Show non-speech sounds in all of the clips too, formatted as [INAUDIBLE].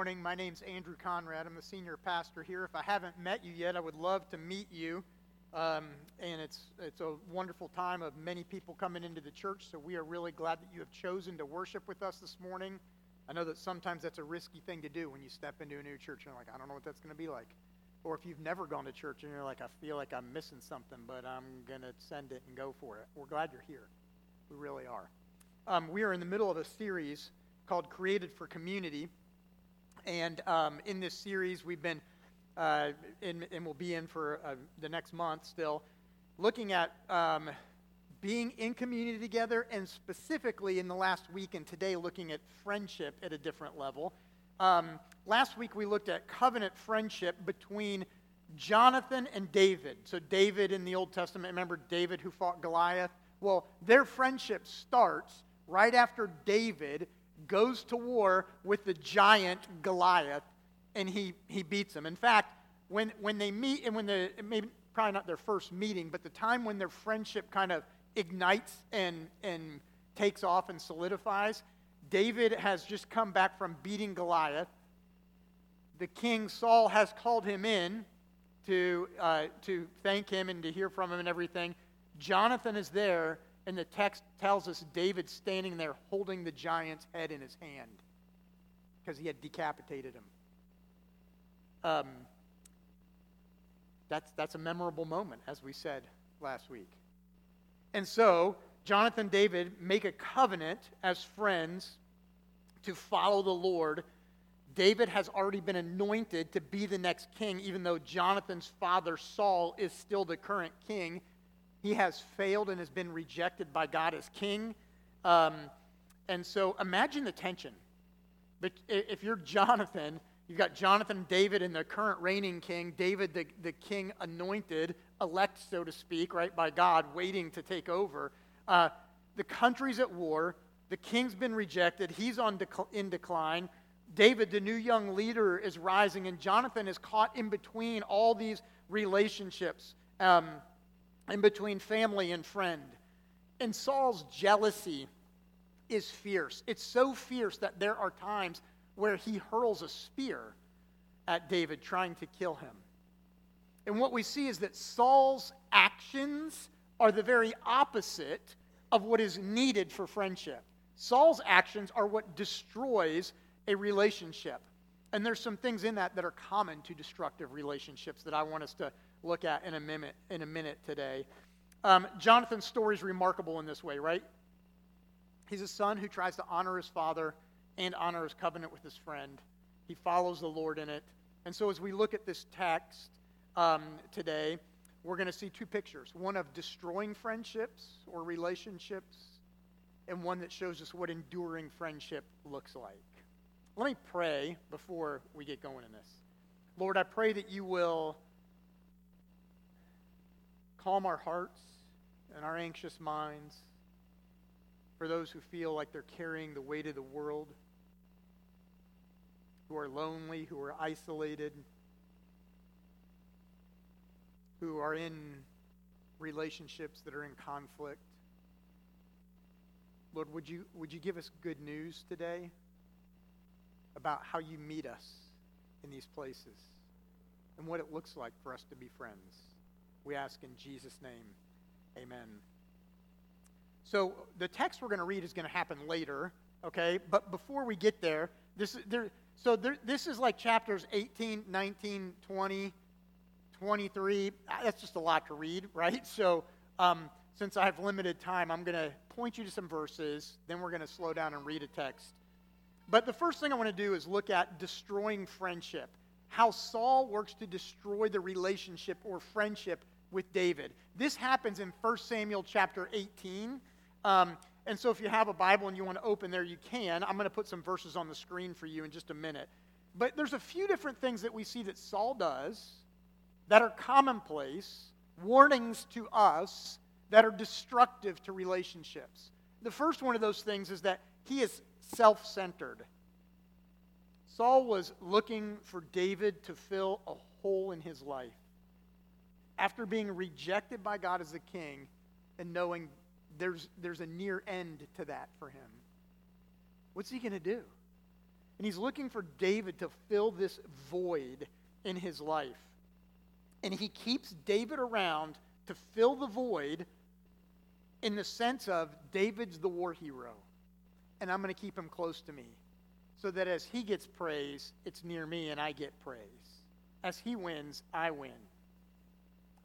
morning. My name's Andrew Conrad. I'm the senior pastor here. If I haven't met you yet, I would love to meet you. Um, and it's, it's a wonderful time of many people coming into the church, so we are really glad that you have chosen to worship with us this morning. I know that sometimes that's a risky thing to do when you step into a new church and you're like, I don't know what that's going to be like. Or if you've never gone to church and you're like, I feel like I'm missing something, but I'm going to send it and go for it. We're glad you're here. We really are. Um, we are in the middle of a series called Created for Community. And um, in this series, we've been, uh, in, and we'll be in for uh, the next month still, looking at um, being in community together, and specifically in the last week and today, looking at friendship at a different level. Um, last week, we looked at covenant friendship between Jonathan and David. So, David in the Old Testament, remember David who fought Goliath? Well, their friendship starts right after David goes to war with the giant Goliath and he, he beats him. In fact, when, when they meet, and when the, maybe probably not their first meeting, but the time when their friendship kind of ignites and, and takes off and solidifies, David has just come back from beating Goliath. The king Saul has called him in to, uh, to thank him and to hear from him and everything. Jonathan is there and the text tells us David standing there holding the giant's head in his hand because he had decapitated him. Um, that's, that's a memorable moment, as we said last week. And so, Jonathan and David make a covenant as friends to follow the Lord. David has already been anointed to be the next king, even though Jonathan's father, Saul, is still the current king. He has failed and has been rejected by God as king. Um, and so imagine the tension. But if you're Jonathan, you've got Jonathan, David, and the current reigning king, David, the, the king anointed, elect, so to speak, right, by God, waiting to take over. Uh, the country's at war. The king's been rejected. He's on dec- in decline. David, the new young leader, is rising, and Jonathan is caught in between all these relationships. Um, in between family and friend. And Saul's jealousy is fierce. It's so fierce that there are times where he hurls a spear at David, trying to kill him. And what we see is that Saul's actions are the very opposite of what is needed for friendship. Saul's actions are what destroys a relationship. And there's some things in that that are common to destructive relationships that I want us to look at in a minute, in a minute today. Um, Jonathan's story is remarkable in this way, right? He's a son who tries to honor his father and honor his covenant with his friend. He follows the Lord in it. And so, as we look at this text um, today, we're going to see two pictures one of destroying friendships or relationships, and one that shows us what enduring friendship looks like. Let me pray before we get going in this. Lord, I pray that you will calm our hearts and our anxious minds for those who feel like they're carrying the weight of the world, who are lonely, who are isolated, who are in relationships that are in conflict. Lord, would you, would you give us good news today about how you meet us in these places and what it looks like for us to be friends? We ask in Jesus' name. Amen. So the text we're going to read is going to happen later, okay? But before we get there, this is there so there, this is like chapters 18, 19, 20, 23. That's just a lot to read, [LAUGHS] right? So um, since I have limited time, I'm going to point you to some verses. Then we're going to slow down and read a text. But the first thing I want to do is look at destroying friendship how Saul works to destroy the relationship or friendship with David. This happens in 1 Samuel chapter 18. Um, and so if you have a Bible and you want to open there, you can. I'm going to put some verses on the screen for you in just a minute. But there's a few different things that we see that Saul does that are commonplace, warnings to us that are destructive to relationships. The first one of those things is that he is self centered. Saul was looking for David to fill a hole in his life. After being rejected by God as a king and knowing there's, there's a near end to that for him, what's he going to do? And he's looking for David to fill this void in his life. And he keeps David around to fill the void in the sense of David's the war hero. And I'm going to keep him close to me so that as he gets praise, it's near me and I get praise. As he wins, I win.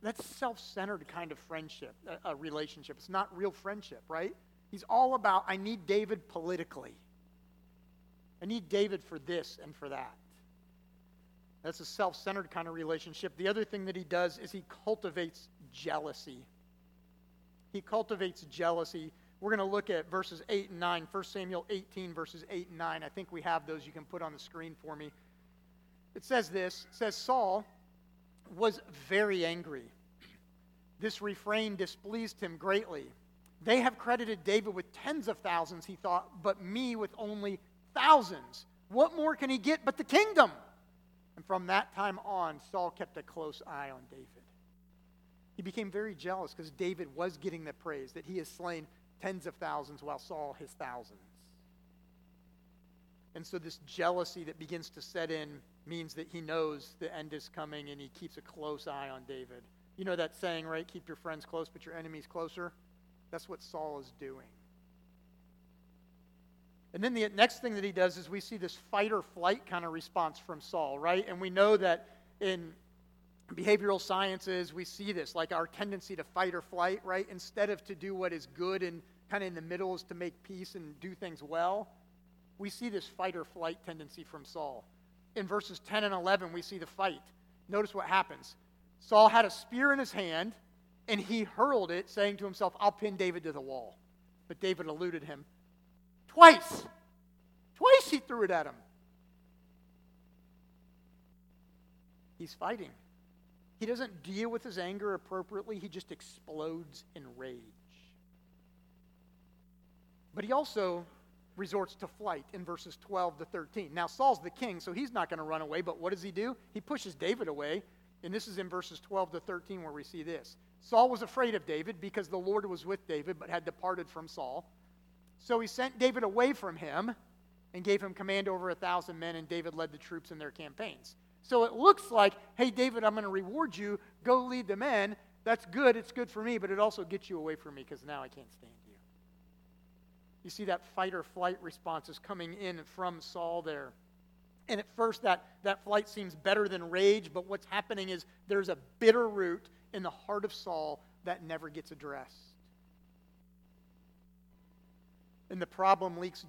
That's self centered kind of friendship, a, a relationship. It's not real friendship, right? He's all about, I need David politically. I need David for this and for that. That's a self centered kind of relationship. The other thing that he does is he cultivates jealousy. He cultivates jealousy. We're going to look at verses 8 and 9. 1 Samuel 18, verses 8 and 9. I think we have those. You can put on the screen for me. It says this it says, Saul was very angry. This refrain displeased him greatly. They have credited David with tens of thousands, he thought, but me with only thousands. What more can he get but the kingdom? And from that time on, Saul kept a close eye on David. He became very jealous because David was getting the praise that he has slain tens of thousands while Saul his thousands. And so, this jealousy that begins to set in means that he knows the end is coming and he keeps a close eye on David. You know that saying, right? Keep your friends close, but your enemies closer? That's what Saul is doing. And then the next thing that he does is we see this fight or flight kind of response from Saul, right? And we know that in behavioral sciences, we see this, like our tendency to fight or flight, right? Instead of to do what is good and kind of in the middle is to make peace and do things well, we see this fight or flight tendency from Saul. In verses 10 and 11, we see the fight. Notice what happens. Saul had a spear in his hand, and he hurled it, saying to himself, I'll pin David to the wall. But David eluded him. Twice. Twice he threw it at him. He's fighting. He doesn't deal with his anger appropriately, he just explodes in rage. But he also resorts to flight in verses 12 to 13. Now, Saul's the king, so he's not going to run away, but what does he do? He pushes David away, and this is in verses 12 to 13 where we see this. Saul was afraid of David because the Lord was with David but had departed from Saul. So he sent David away from him and gave him command over a thousand men, and David led the troops in their campaigns. So it looks like, hey, David, I'm going to reward you. Go lead the men. That's good. It's good for me, but it also gets you away from me because now I can't stand you. You see that fight or flight response is coming in from Saul there. And at first, that, that flight seems better than rage, but what's happening is there's a bitter root in the heart of Saul that never gets addressed. And the problem leaks,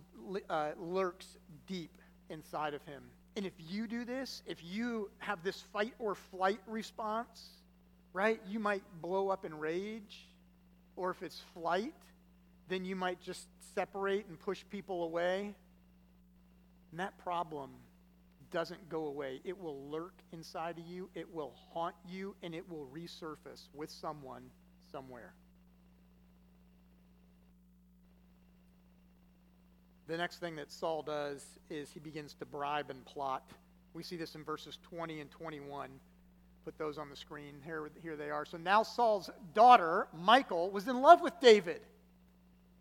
uh, lurks deep inside of him. And if you do this, if you have this fight or flight response, right, you might blow up in rage. Or if it's flight, then you might just separate and push people away. And that problem doesn't go away. It will lurk inside of you, it will haunt you, and it will resurface with someone somewhere. The next thing that Saul does is he begins to bribe and plot. We see this in verses 20 and 21. Put those on the screen. Here, here they are. So now Saul's daughter, Michal, was in love with David.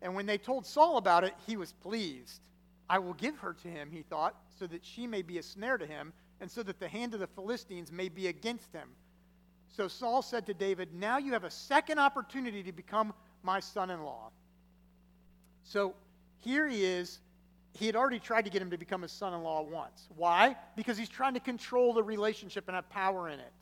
And when they told Saul about it, he was pleased. I will give her to him, he thought, so that she may be a snare to him, and so that the hand of the Philistines may be against him. So Saul said to David, Now you have a second opportunity to become my son in law. So here he is. He had already tried to get him to become his son in law once. Why? Because he's trying to control the relationship and have power in it.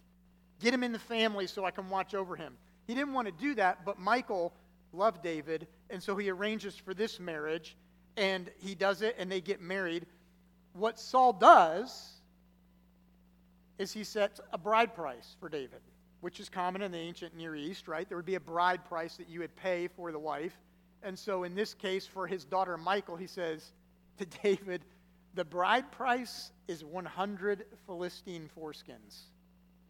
Get him in the family so I can watch over him. He didn't want to do that, but Michal loved David, and so he arranges for this marriage, and he does it, and they get married. What Saul does is he sets a bride price for David, which is common in the ancient Near East, right? There would be a bride price that you would pay for the wife. And so in this case, for his daughter Michal, he says to [LAUGHS] David, the bride price is 100 Philistine foreskins.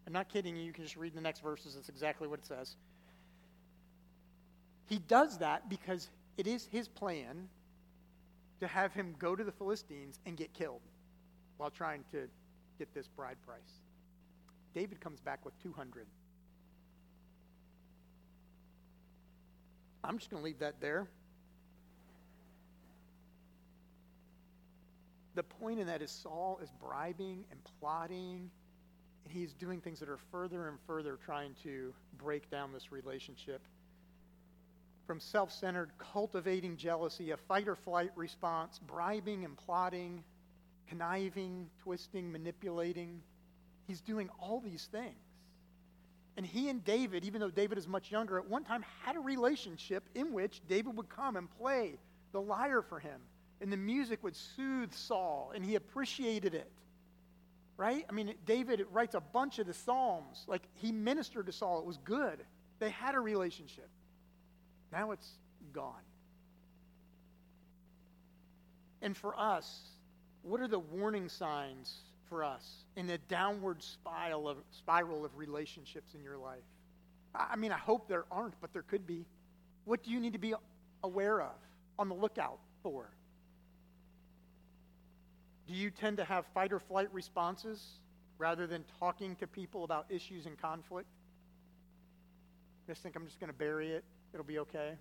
I'm not kidding you. You can just read the next verses. That's exactly what it says. He does that because it is his plan to have him go to the Philistines and get killed while trying to get this bride price. David comes back with 200. I'm just going to leave that there. the point in that is Saul is bribing and plotting, and he's doing things that are further and further trying to break down this relationship. From self centered, cultivating jealousy, a fight or flight response, bribing and plotting, conniving, twisting, manipulating. He's doing all these things. And he and David, even though David is much younger, at one time had a relationship in which David would come and play the lyre for him. And the music would soothe Saul, and he appreciated it. Right? I mean, David writes a bunch of the Psalms. Like, he ministered to Saul. It was good. They had a relationship. Now it's gone. And for us, what are the warning signs for us in the downward spiral of, spiral of relationships in your life? I mean, I hope there aren't, but there could be. What do you need to be aware of, on the lookout for? Do you tend to have fight or flight responses rather than talking to people about issues and conflict? Just think I'm just going to bury it, it'll be okay.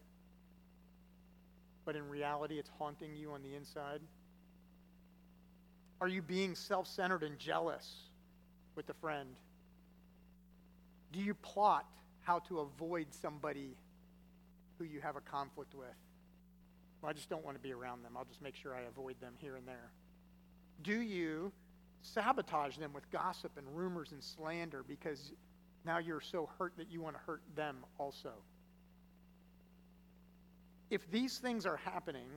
But in reality, it's haunting you on the inside. Are you being self centered and jealous with a friend? Do you plot how to avoid somebody who you have a conflict with? Well, I just don't want to be around them. I'll just make sure I avoid them here and there. Do you sabotage them with gossip and rumors and slander because now you're so hurt that you want to hurt them also? If these things are happening,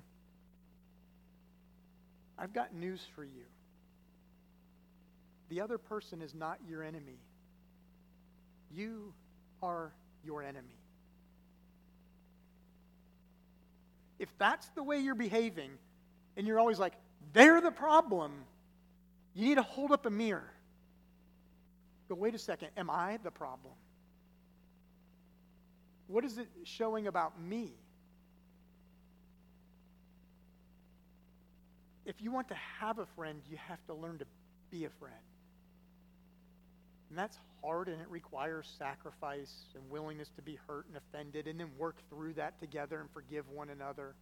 I've got news for you. The other person is not your enemy. You are your enemy. If that's the way you're behaving, and you're always like, they're the problem, you need to hold up a mirror. Go, wait a second, am I the problem? What is it showing about me? If you want to have a friend, you have to learn to be a friend. And that's hard and it requires sacrifice and willingness to be hurt and offended and then work through that together and forgive one another.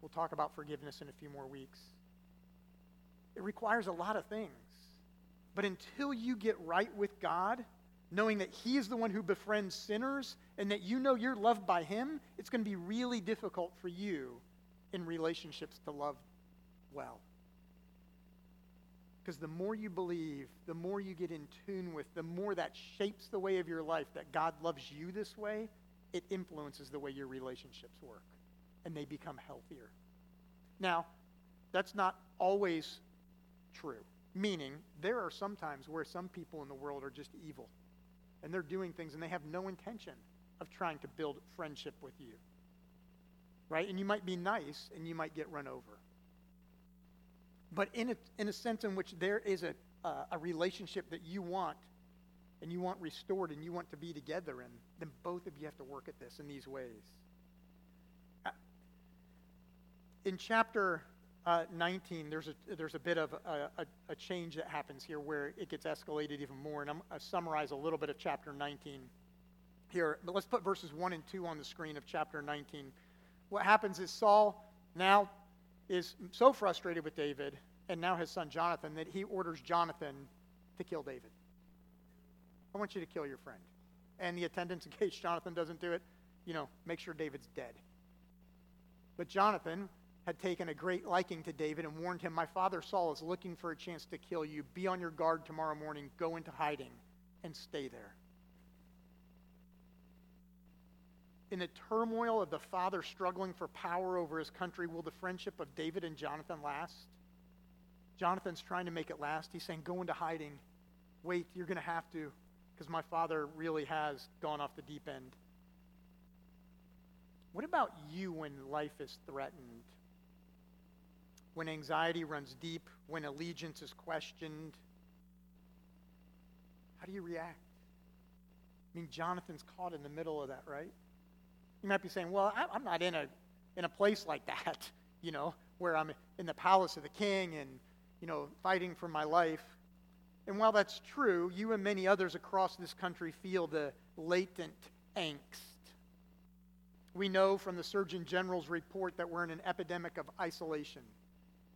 We'll talk about forgiveness in a few more weeks. It requires a lot of things. But until you get right with God, knowing that He is the one who befriends sinners and that you know you're loved by Him, it's going to be really difficult for you in relationships to love well. Because the more you believe, the more you get in tune with, the more that shapes the way of your life that God loves you this way, it influences the way your relationships work and they become healthier. Now, that's not always true, meaning there are some times where some people in the world are just evil and they're doing things and they have no intention of trying to build friendship with you. Right? And you might be nice and you might get run over but in a, in a sense in which there is a, uh, a relationship that you want and you want restored and you want to be together in, then both of you have to work at this in these ways. Uh, in chapter uh, 19, there's a, there's a bit of a, a, a, change that happens here where it gets escalated even more. And I'm going to summarize a little bit of chapter 19 here. But let's put verses 1 and 2 on the screen of chapter 19. What happens is Saul now is so frustrated with David and now his son Jonathan that he orders Jonathan to kill David. I want you to kill your friend. And the attendants, [LAUGHS] in case Jonathan doesn't do it, you know, make sure David's dead. But Jonathan had taken a great liking to David and warned him, My father Saul is looking for a chance to kill you. Be on your guard tomorrow morning. Go into hiding and stay there. In the turmoil of the father struggling for power over his country, will the friendship of David and Jonathan last? Jonathan's trying to make it last. He's saying, Go into hiding. Wait, you're going to have to, because my father really has gone off the deep end. What about you when life is threatened? When anxiety runs deep? When allegiance is questioned? How do you react? I mean, Jonathan's caught in the middle of that, right? You might be saying, well, I'm not in a, in a place [LAUGHS] like that, you know, where I'm in the palace of the king and, you know, fighting for my life. And while that's true, you and many others across this country feel the latent angst. We know from the Surgeon General's report that we're in an epidemic of isolation.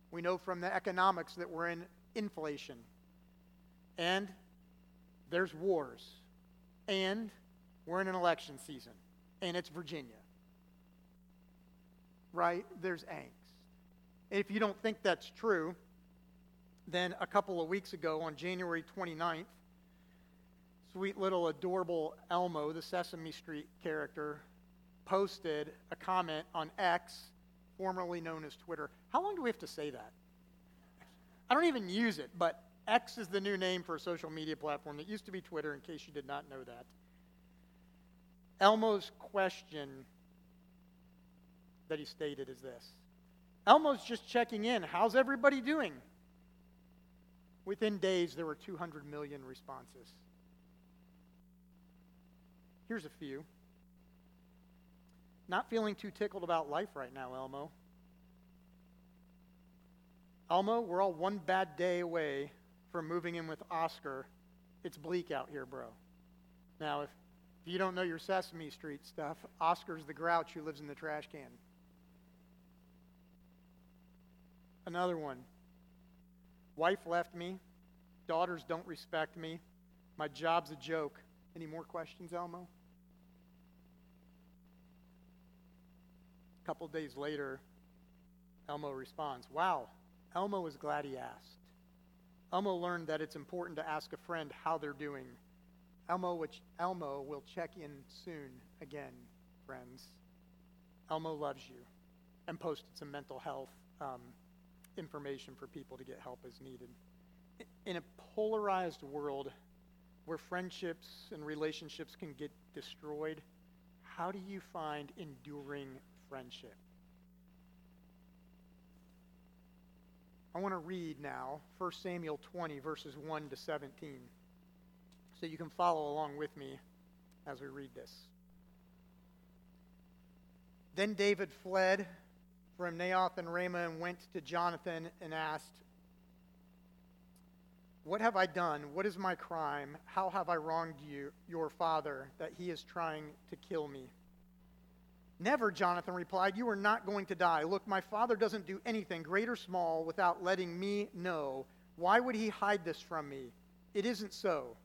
We know from the economics that we're in inflation. And there's wars. And we're in an election season. And it's Virginia. Right? There's angst. If you don't think that's true, then a couple of weeks ago on January 29th, sweet little adorable Elmo, the Sesame Street character, posted a comment on X, formerly known as Twitter. How long do we have to say that? I don't even use it, but X is the new name for a social media platform that used to be Twitter, in case you did not know that. Elmo's question that he stated is this Elmo's just checking in. How's everybody doing? Within days, there were 200 million responses. Here's a few. Not feeling too tickled about life right now, Elmo. Elmo, we're all one bad day away from moving in with Oscar. It's bleak out here, bro. Now, if, if you don't know your Sesame Street stuff, Oscar's the grouch who lives in the trash can. Another one. Wife left me. Daughters don't respect me. My job's a joke. Any more questions, Elmo? A couple days later, Elmo responds, Wow, Elmo is glad he asked. Elmo learned that it's important to ask a friend how they're doing. Elmo, which, Elmo will check in soon again, friends. Elmo loves you and posted some mental health um, information for people to get help as needed. In a polarized world where friendships and relationships can get destroyed, how do you find enduring friendship? I want to read now 1 Samuel 20, verses 1 to 17, so you can follow along with me as we read this. Then David fled from Naioth and Ramah and went to Jonathan and asked, What have I done? What is my crime? How have I wronged you, your father, that he is trying to kill me? Never, Jonathan replied. You are not going to die. Look, my father doesn't do anything, great or small, without letting me know. Why would he hide this from me? It isn't so.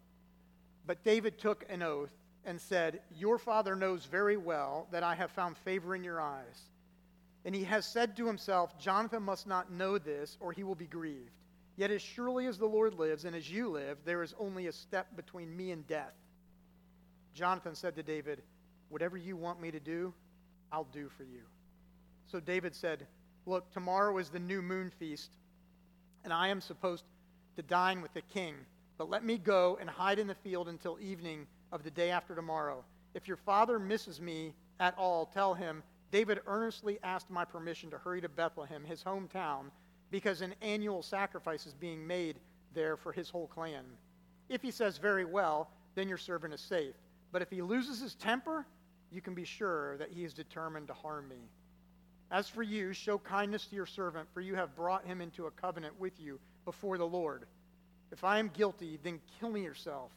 But David took an oath and said, Your father knows very well that I have found favor in your eyes. And he has said to himself, Jonathan must not know this, or he will be grieved. Yet as surely as the Lord lives and as you live, there is only a step between me and death. Jonathan said to David, Whatever you want me to do, I'll do for you. So David said, Look, tomorrow is the new moon feast, and I am supposed to dine with the king. But let me go and hide in the field until evening of the day after tomorrow. If your father misses me at all, tell him, David earnestly asked my permission to hurry to Bethlehem, his hometown, because an annual sacrifice is being made there for his whole clan. If he says, Very well, then your servant is safe. But if he loses his temper, you can be sure that he is determined to harm me. As for you, show kindness to your servant, for you have brought him into a covenant with you before the Lord. If I am guilty, then kill me yourself.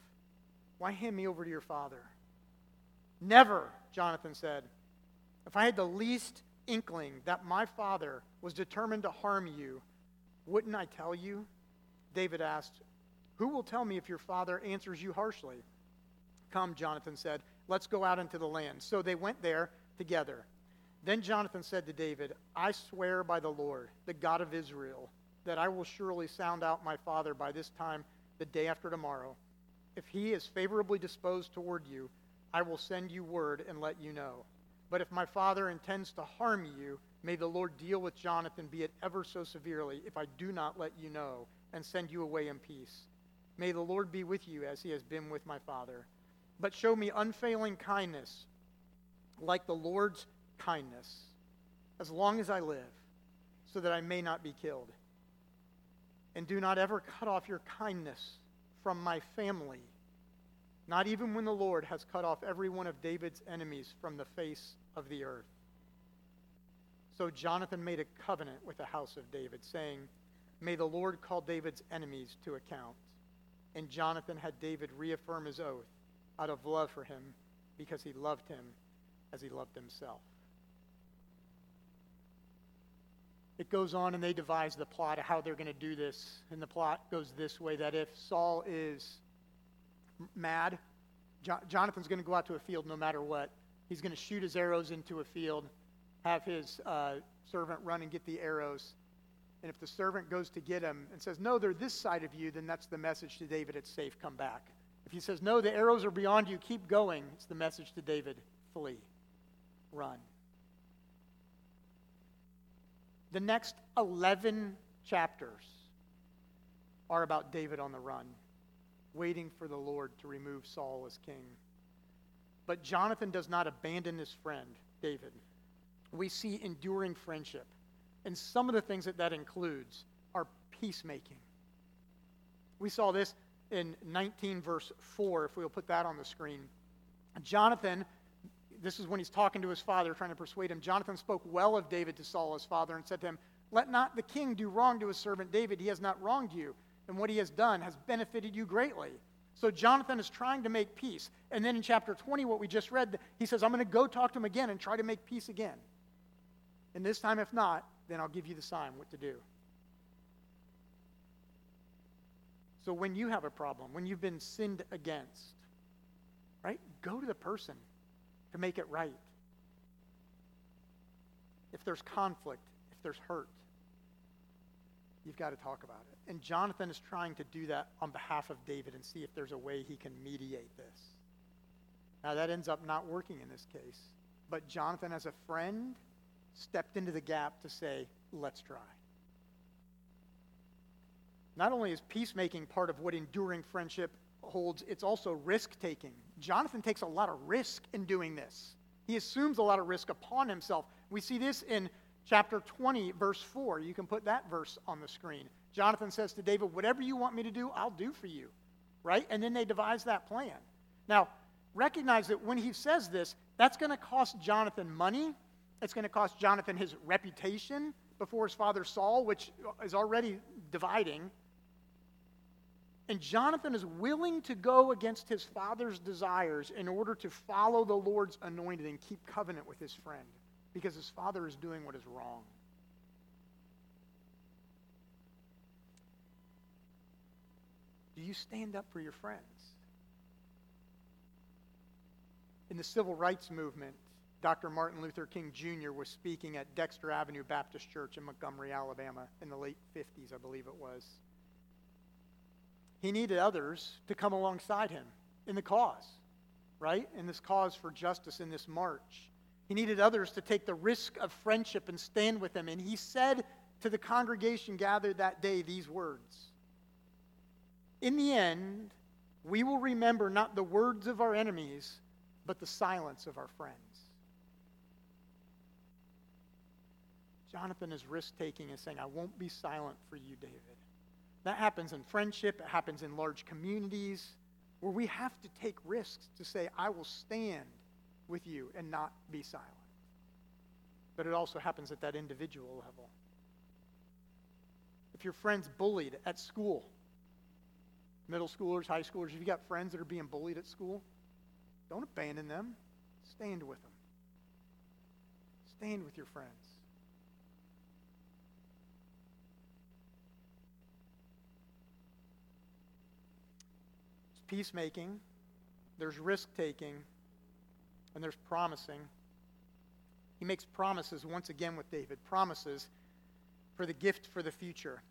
Why hand me over to your father? Never, Jonathan said. If I had the least inkling that my father was determined to harm you, wouldn't I tell you? David asked, Who will tell me if your father answers you harshly? Come, Jonathan said. Let's go out into the land. So they went there together. Then Jonathan said to David, I swear by the Lord, the God of Israel, that I will surely sound out my father by this time the day after tomorrow. If he is favorably disposed toward you, I will send you word and let you know. But if my father intends to harm you, may the Lord deal with Jonathan, be it ever so severely, if I do not let you know and send you away in peace. May the Lord be with you as he has been with my father but show me unfailing kindness like the Lord's kindness as long as I live, so that I may not be killed. And do not ever cut off your kindness from my family, not even when the Lord has cut off every one of David's enemies from the face of the earth. So Jonathan made a covenant with the house of David, saying, May the Lord call David's enemies to account. And Jonathan had David reaffirm his oath out of love for him because he loved him as he loved himself. It goes on and they devise the plot of how they're going to do this. And the plot goes this way that if Saul is mad, jo- Jonathan's going to go out to a field no matter what. He's going to shoot his arrows into a field, have his uh, servant run and get the arrows. And if the servant goes to get him and says, No, they're this side of you, then that's the message to David, it's safe, come back. If he says, No, the arrows are beyond you, keep going, it's the message to David, flee, run. The next 11 chapters are about David on the run, waiting for the Lord to remove Saul as king. But Jonathan does not abandon his friend, David. We see enduring friendship. And some of the things that that includes are peacemaking. We saw this in 19, verse 4, if we'll put that on the screen. Jonathan, this is when he's talking to his father, trying to persuade him. Jonathan spoke well of David to Saul, his father, and said to him, Let not the king do wrong to his servant David. He has not wronged you, and what he has done has benefited you greatly. So Jonathan is trying to make peace. And then in chapter 20, what we just read, he says, I'm going to go talk to him again and try to make peace again. And this time, if not, then I'll give you the sign what to do. So when you have a problem, when you've been sinned against, right, go to the person to make it right. If there's conflict, if there's hurt, you've got to talk about it. And Jonathan is trying to do that on behalf of David and see if there's a way he can mediate this. Now, that ends up not working in this case. But Jonathan, as a friend, stepped into the gap to say, let's try. Not only is peacemaking part of what enduring friendship holds, it's also risk taking. Jonathan takes a lot of risk in doing this. He assumes a lot of risk upon himself. We see this in chapter 20, verse 4. You can put that verse on the screen. Jonathan says to David, Whatever you want me to do, I'll do for you. Right? And then they devise that plan. Now, recognize that when he says this, that's going to cost Jonathan money. It's going to cost Jonathan his reputation before his father Saul, which is already dividing. And Jonathan is willing to go against his father's desires in order to follow the Lord's anointed and keep covenant with his friend because his father is doing what is wrong. Do you stand up for your friends? In the civil rights movement, Dr. Martin Luther King Jr. was speaking at Dexter Avenue Baptist Church in Montgomery, Alabama, in the late 50s, I believe it was. He needed others to come alongside him in the cause, right? In this cause for justice, in this march. He needed others to take the risk of friendship and stand with him. And he said to the congregation gathered that day these words In the end, we will remember not the words of our enemies, but the silence of our friends. Jonathan is risk taking and saying, I won't be silent for you, David. That happens in friendship, it happens in large communities where we have to take risks to say, I will stand with you and not be silent. But it also happens at that individual level. If your friend's bullied at school, middle schoolers, high schoolers, if you've got friends that are being bullied at school, don't abandon them. Stand with them. Stand with your friends. It's peacemaking, there's risk taking, and there's promising. He makes promises once again with David, promises for the gift for the future.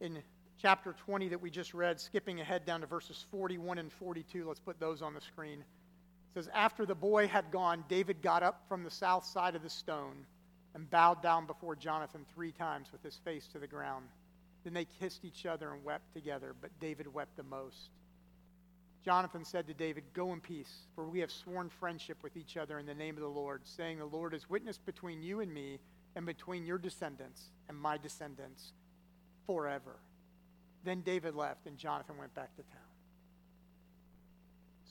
In chapter 20 that we just read, skipping ahead down to verses 41 and 42, let's put those on the screen. It says, After the boy had gone, David got up from the south side of the stone and bowed down before Jonathan three times with his face to the ground. Then they kissed each other and wept together, but David wept the most. Jonathan said to David, Go in peace, for we have sworn friendship with each other in the name of the Lord, saying, The Lord is witness between you and me, and between your descendants and my descendants forever. Then David left, and Jonathan went back to town.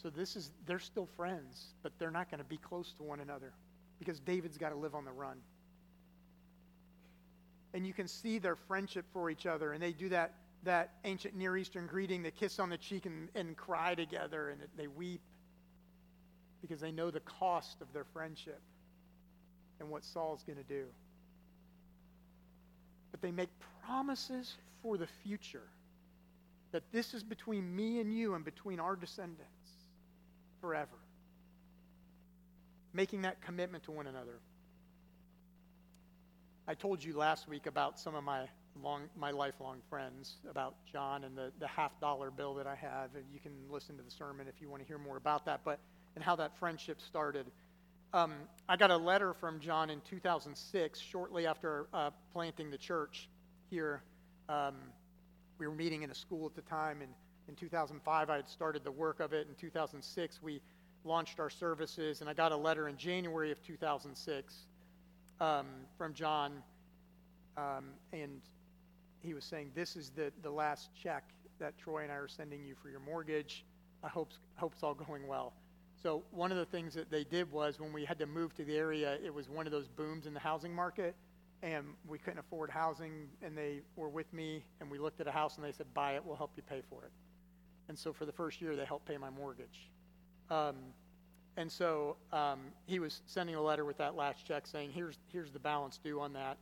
So this is, they're still friends, but they're not going to be close to one another because David's got to live on the run. And you can see their friendship for each other, and they do that that ancient Near Eastern greeting, the kiss on the cheek and, and cry together and they weep because they know the cost of their friendship and what Saul's going to do. but they make promises for the future. That this is between me and you and between our descendants forever. Making that commitment to one another. I told you last week about some of my long, my lifelong friends, about John and the, the half dollar bill that I have. And you can listen to the sermon if you want to hear more about that, but and how that friendship started. Um, I got a letter from John in 2006, shortly after uh, planting the church here. Um, we were meeting in a school at the time, and in 2005 I had started the work of it. In 2006 we launched our services, and I got a letter in January of 2006 um, from John, um, and he was saying, This is the, the last check that Troy and I are sending you for your mortgage. I hope, hope it's all going well. So, one of the things that they did was when we had to move to the area, it was one of those booms in the housing market, and we couldn't afford housing. And they were with me, and we looked at a house, and they said, Buy it, we'll help you pay for it. And so, for the first year, they helped pay my mortgage. Um, and so um, he was sending a letter with that last check saying, here's, here's the balance due on that.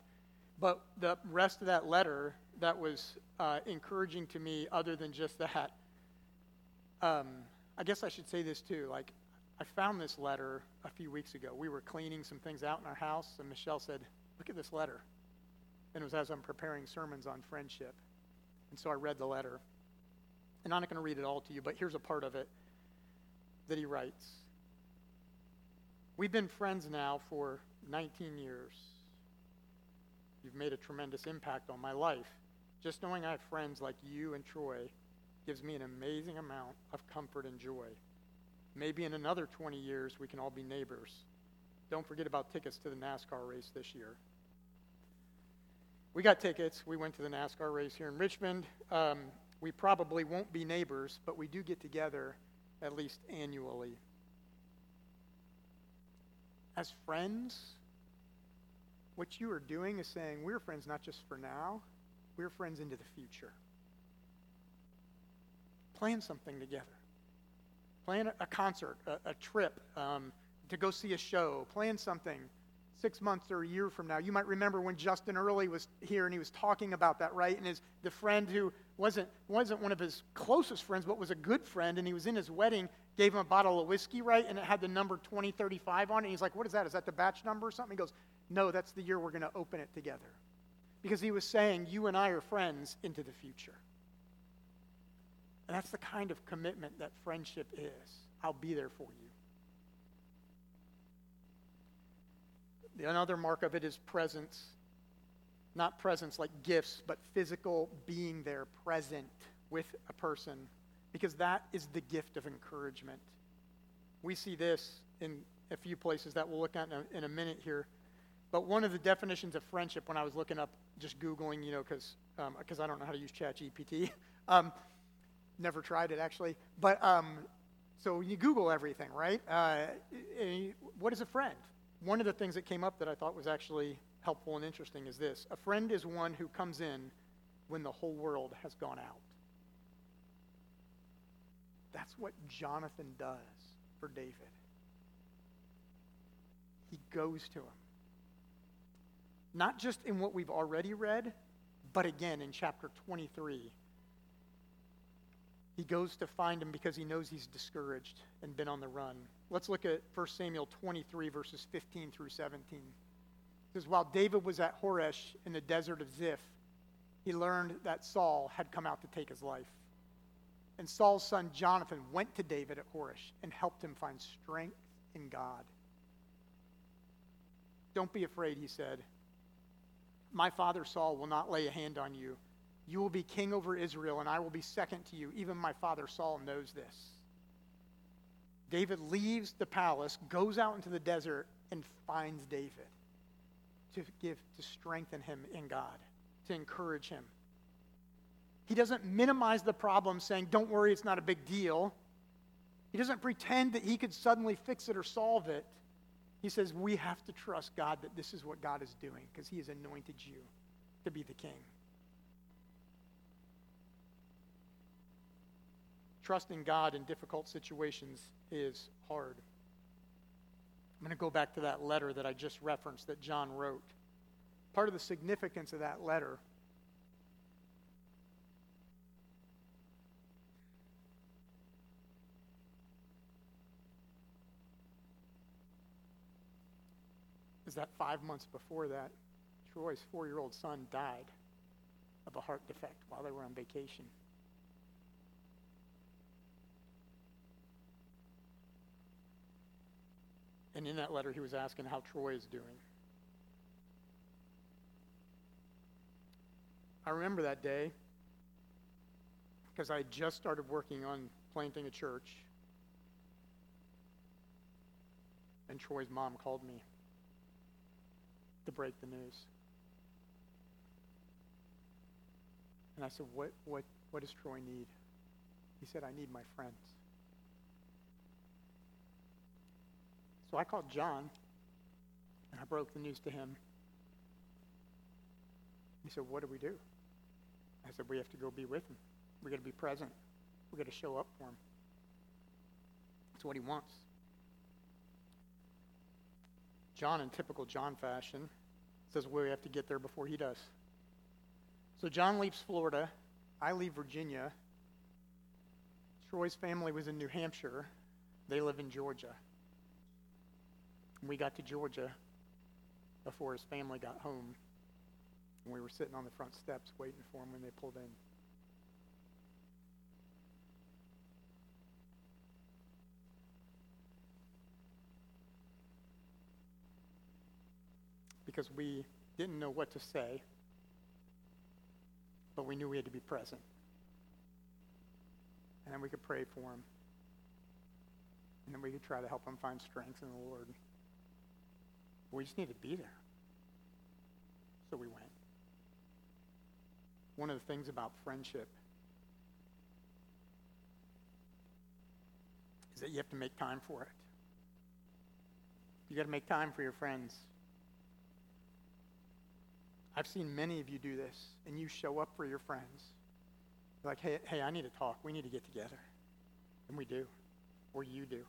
But the rest of that letter that was uh, encouraging to me, other than just that, um, I guess I should say this too. Like, I found this letter a few weeks ago. We were cleaning some things out in our house, and Michelle said, Look at this letter. And it was as I'm preparing sermons on friendship. And so I read the letter. And I'm not going to read it all to you, but here's a part of it that he writes. We've been friends now for 19 years. You've made a tremendous impact on my life. Just knowing I have friends like you and Troy gives me an amazing amount of comfort and joy. Maybe in another 20 years, we can all be neighbors. Don't forget about tickets to the NASCAR race this year. We got tickets. We went to the NASCAR race here in Richmond. Um, we probably won't be neighbors, but we do get together at least annually as friends, what you are doing is saying, we're friends not just for now, we're friends into the future. Plan something together. Plan a concert, a, a trip, um, to go see a show. Plan something six months or a year from now. You might remember when Justin Earley was here and he was talking about that, right? And his the friend who wasn't wasn't one of his closest friends, but was a good friend, and he was in his wedding, gave him a bottle of whiskey, right? And it had the number 2035 on it. And he's like, What is that? Is that the batch number or something? He goes, No, that's the year we're going to open it together. Because he was saying, You and I are friends into the future. And that's the kind of commitment that friendship is. I'll be there for you. Another mark of it is presence. Not presence like gifts, but physical being there, present with a person, because that is the gift of encouragement. We see this in a few places that we'll look at in a, in a minute here. But one of the definitions of friendship, when I was looking up, just Googling, you know, because um, cause I don't know how to use ChatGPT, [LAUGHS] um, never tried it actually. But um, so you Google everything, right? Uh, what is a friend? one of the things that came up that I thought was actually helpful and interesting is this a friend is one who comes in when the whole world has gone out. That's what Jonathan does for David. He goes to him. Not just in what we've already read, but again in chapter 23 he goes to find him because he knows he's discouraged and been on the run. Let's look at 1 Samuel 23, verses 15 through 17. It says, While David was at Horesh in the desert of Ziph, he learned that Saul had come out to take his life. And Saul's son Jonathan went to David at Horesh and helped him find strength in God. Don't be afraid, he said. My father Saul will not lay a hand on you you will be king over Israel, and I will be second to you. Even my father Saul knows this. David leaves the palace, goes out into the desert, and finds David to give to strengthen him in God, to encourage him. He doesn't minimize the problem, saying, Don't worry, it's not a big deal. He doesn't pretend that he could suddenly fix it or solve it. He says, We have to trust God that this is what God is doing because he has anointed you to be the king. trusting God in difficult situations is hard. I'm going to go back to that letter that I just referenced that John wrote. part of the significance of that letter that five months before that, Troy's four year old son died of a heart defect while they were on vacation. And in that letter, he was asking how Troy is doing. I remember that day because I had just started working on planting a church. And Troy's mom called me to break the news. And I said, What, what, what does Troy need? He said, I need my friends. So I called John and I broke the news to him. He said, What do we do? I said, We have to go be with him. we got to be present. we got to show up for him. That's what he wants. John, in typical John fashion, says we have to get there before he does. So John leaves Florida. I leave Virginia. Troy's family was in New Hampshire. They live in Georgia. We got to Georgia before his family got home. And we were sitting on the front steps waiting for him when they pulled in. Because we didn't know what to say, but we knew we had to be present. And then we could pray for him. And then we could try to help him find strength in the Lord. We just need to be there. So we went. One of the things about friendship is that you have to make time for it. You got to make time for your friends. I've seen many of you do this, and you show up for your friends. You're like, hey, hey, I need to talk. We need to get together. And we do, or you do.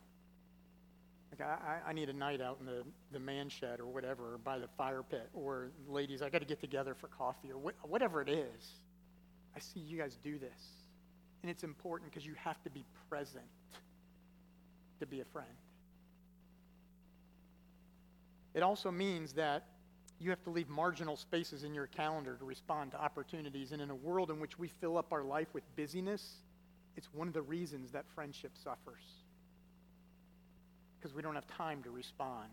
Like, I, I need a night out in the, the man shed or whatever, or by the fire pit, or ladies, I got to get together for coffee, or wh- whatever it is. I see you guys do this. And it's important because you have to be present to be a friend. It also means that you have to leave marginal spaces in your calendar to respond to opportunities. And in a world in which we fill up our life with busyness, it's one of the reasons that friendship suffers because we don't have time to respond.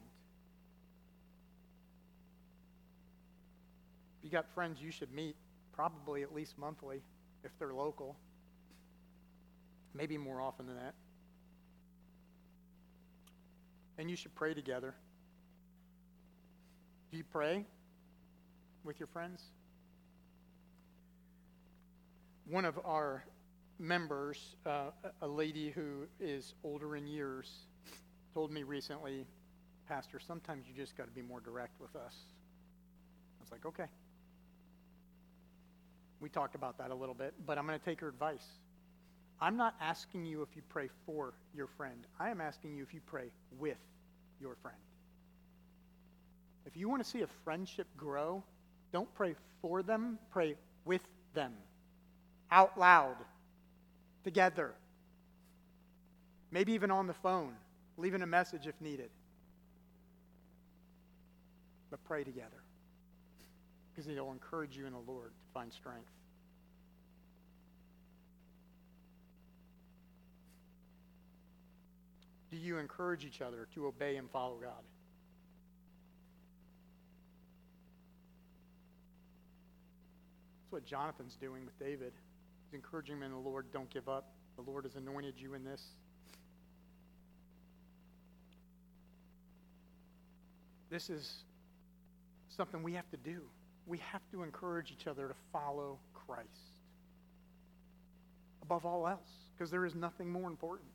If you got friends you should meet, probably at least monthly if they're local, maybe more often than that. And you should pray together. Do you pray with your friends? One of our members, uh, a lady who is older in years, told me recently, Pastor, sometimes you just got to be more direct with us. I was like, okay. We talked about that a little bit, but I'm going to take her advice. I'm not asking you if you pray for your friend. I am asking you if you pray with your friend. If you want to see a friendship grow, don't pray for them, pray with them. Out loud. Together. Maybe even on the phone leaving a message if needed. But pray together because it'll encourage you in the Lord to find strength. Do you encourage each other to obey and follow God? What Jonathan's doing with David. He's encouraging him in the Lord, don't give up. The Lord has anointed you in this. This is something we have to do. We have to encourage each other to follow Christ above all else, because there is nothing more important.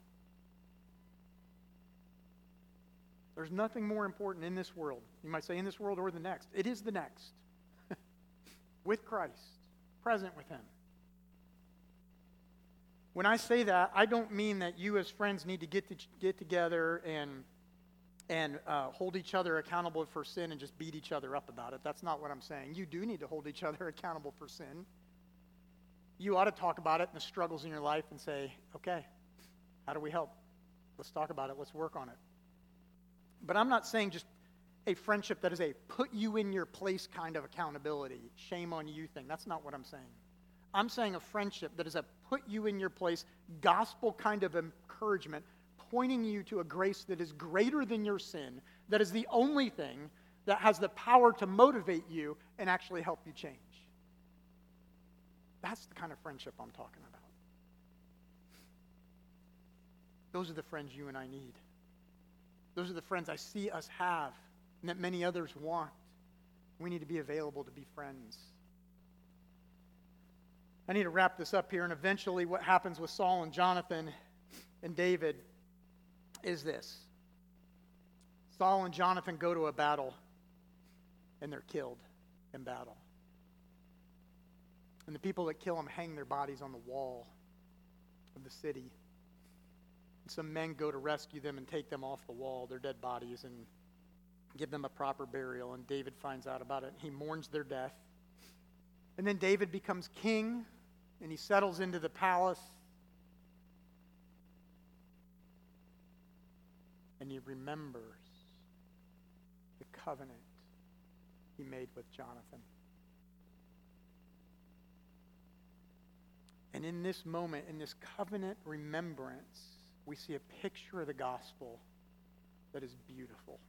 There's nothing more important in this world. You might say in this world or the next. It is the next. [LAUGHS] with Christ, present with Him. When I say that, I don't mean that you as friends need to get, to, get together and and uh, hold each other accountable for sin and just beat each other up about it. That's not what I'm saying. You do need to hold each other [LAUGHS] accountable for sin. You ought to talk about it and the struggles in your life and say, okay, how do we help? Let's talk about it. Let's work on it. But I'm not saying just a friendship that is a put you in your place kind of accountability, shame on you thing. That's not what I'm saying. I'm saying a friendship that is a put you in your place, gospel kind of encouragement, pointing you to a grace that is greater than your sin, that is the only thing that has the power to motivate you and actually help you change. That's the kind of friendship I'm talking about. Those are the friends you and I need. Those are the friends I see us have and that many others want. We need to be available to be friends. I need to wrap this up here, and eventually, what happens with Saul and Jonathan and David is this Saul and Jonathan go to a battle, and they're killed in battle. And the people that kill them hang their bodies on the wall of the city. And some men go to rescue them and take them off the wall, their dead bodies, and give them a proper burial. And David finds out about it. He mourns their death. And then David becomes king and he settles into the palace. And he remembers the covenant he made with Jonathan. And in this moment, in this covenant remembrance, we see a picture of the gospel that is beautiful.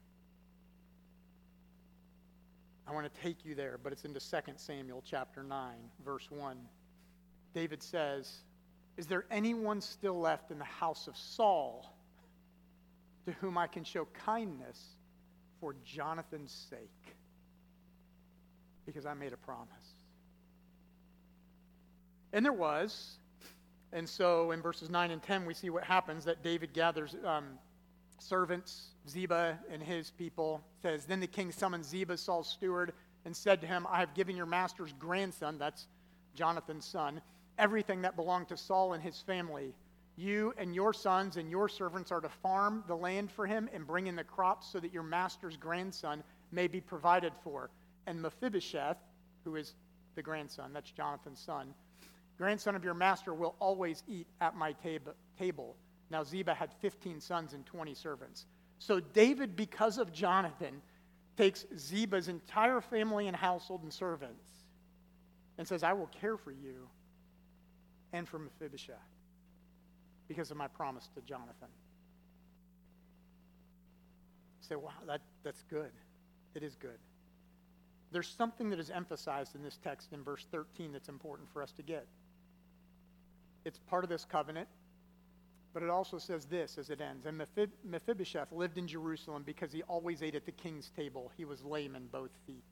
I want to take you there, but it's into 2 Samuel chapter 9, verse 1. David says, Is there anyone still left in the house of Saul to whom I can show kindness for Jonathan's sake? Because I made a promise. And there was. And so in verses 9 and 10, we see what happens that David gathers um, servants, Ziba and his people, says, Then the king summoned Ziba, Saul's steward, and said to him, I have given your master's grandson, that's Jonathan's son, everything that belonged to Saul and his family. You and your sons and your servants are to farm the land for him and bring in the crops so that your master's grandson may be provided for. And Mephibosheth, who is the grandson, that's Jonathan's son, grandson of your master, will always eat at my tab- table. Now, Ziba had 15 sons and 20 servants. So, David, because of Jonathan, takes Ziba's entire family and household and servants and says, I will care for you and for Mephibosheth because of my promise to Jonathan. say, wow, that, that's good. It is good. There's something that is emphasized in this text in verse 13 that's important for us to get. It's part of this covenant, but it also says this as it ends. And Mephibosheth lived in Jerusalem because he always ate at the king's table. He was lame in both feet.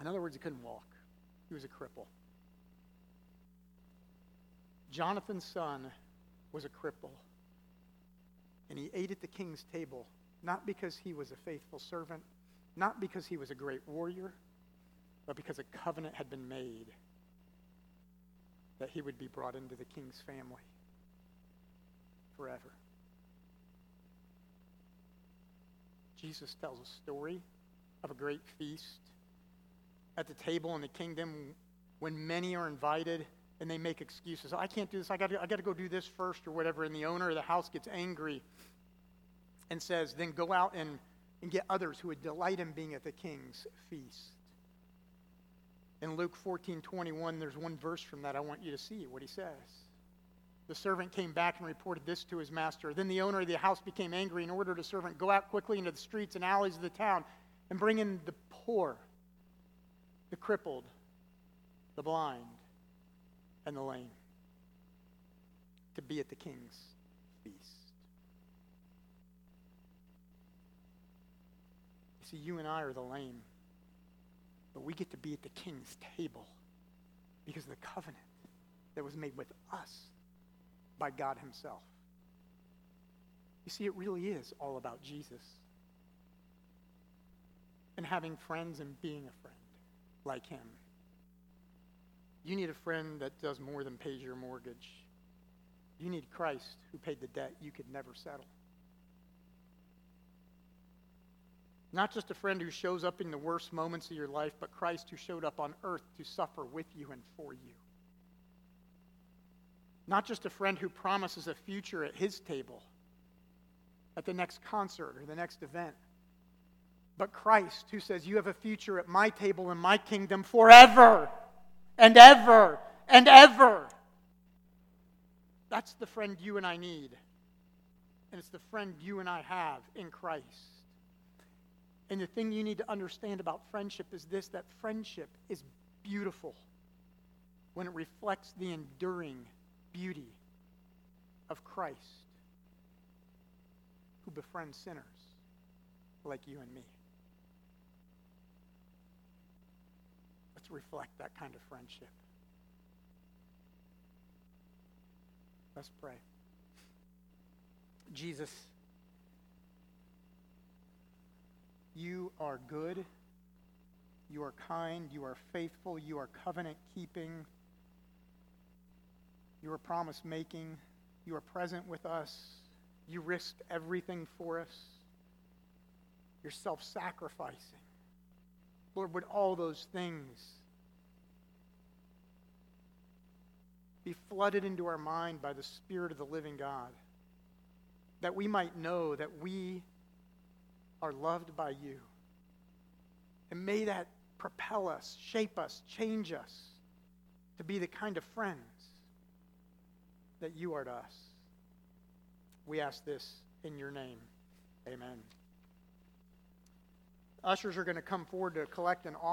In other words, he couldn't walk, he was a cripple. Jonathan's son was a cripple. And he ate at the king's table, not because he was a faithful servant, not because he was a great warrior, but because a covenant had been made that he would be brought into the king's family forever. Jesus tells a story of a great feast at the table in the kingdom when many are invited and they make excuses. I can't do this. I got I got to go do this first or whatever. And the owner of the house gets angry and says, "Then go out and, and get others who would delight in being at the king's feast." In Luke 14, 21, there's one verse from that I want you to see what he says. The servant came back and reported this to his master. Then the owner of the house became angry and ordered a servant, Go out quickly into the streets and alleys of the town and bring in the poor, the crippled, the blind, and the lame to be at the king's feast. You see, you and I are the lame, but we get to be at the king's table because of the covenant that was made with us by God Himself. You see, it really is all about Jesus and having friends and being a friend like Him. You need a friend that does more than pays your mortgage. You need Christ who paid the debt you could never settle. Not just a friend who shows up in the worst moments of your life, but Christ who showed up on earth to suffer with you and for you. Not just a friend who promises a future at his table, at the next concert or the next event, but Christ who says, You have a future at my table in my kingdom forever and ever and ever. That's the friend you and I need. And it's the friend you and I have in Christ. And the thing you need to understand about friendship is this that friendship is beautiful when it reflects the enduring beauty of Christ who befriends sinners like you and me. Let's reflect that kind of friendship. Let's pray. Jesus, you are good. You are kind. You are faithful. You are covenant keeping. You are promise making. You are present with us. You risked everything for us. You're self sacrificing. Lord, would all those things be flooded into our mind by the Spirit of the living God? That we might know that we are loved by you. And may that propel us, shape us, change us to be the kind of friends that you are to us. We ask this in your name. Amen. Ushers are going to come forward to collect an offering.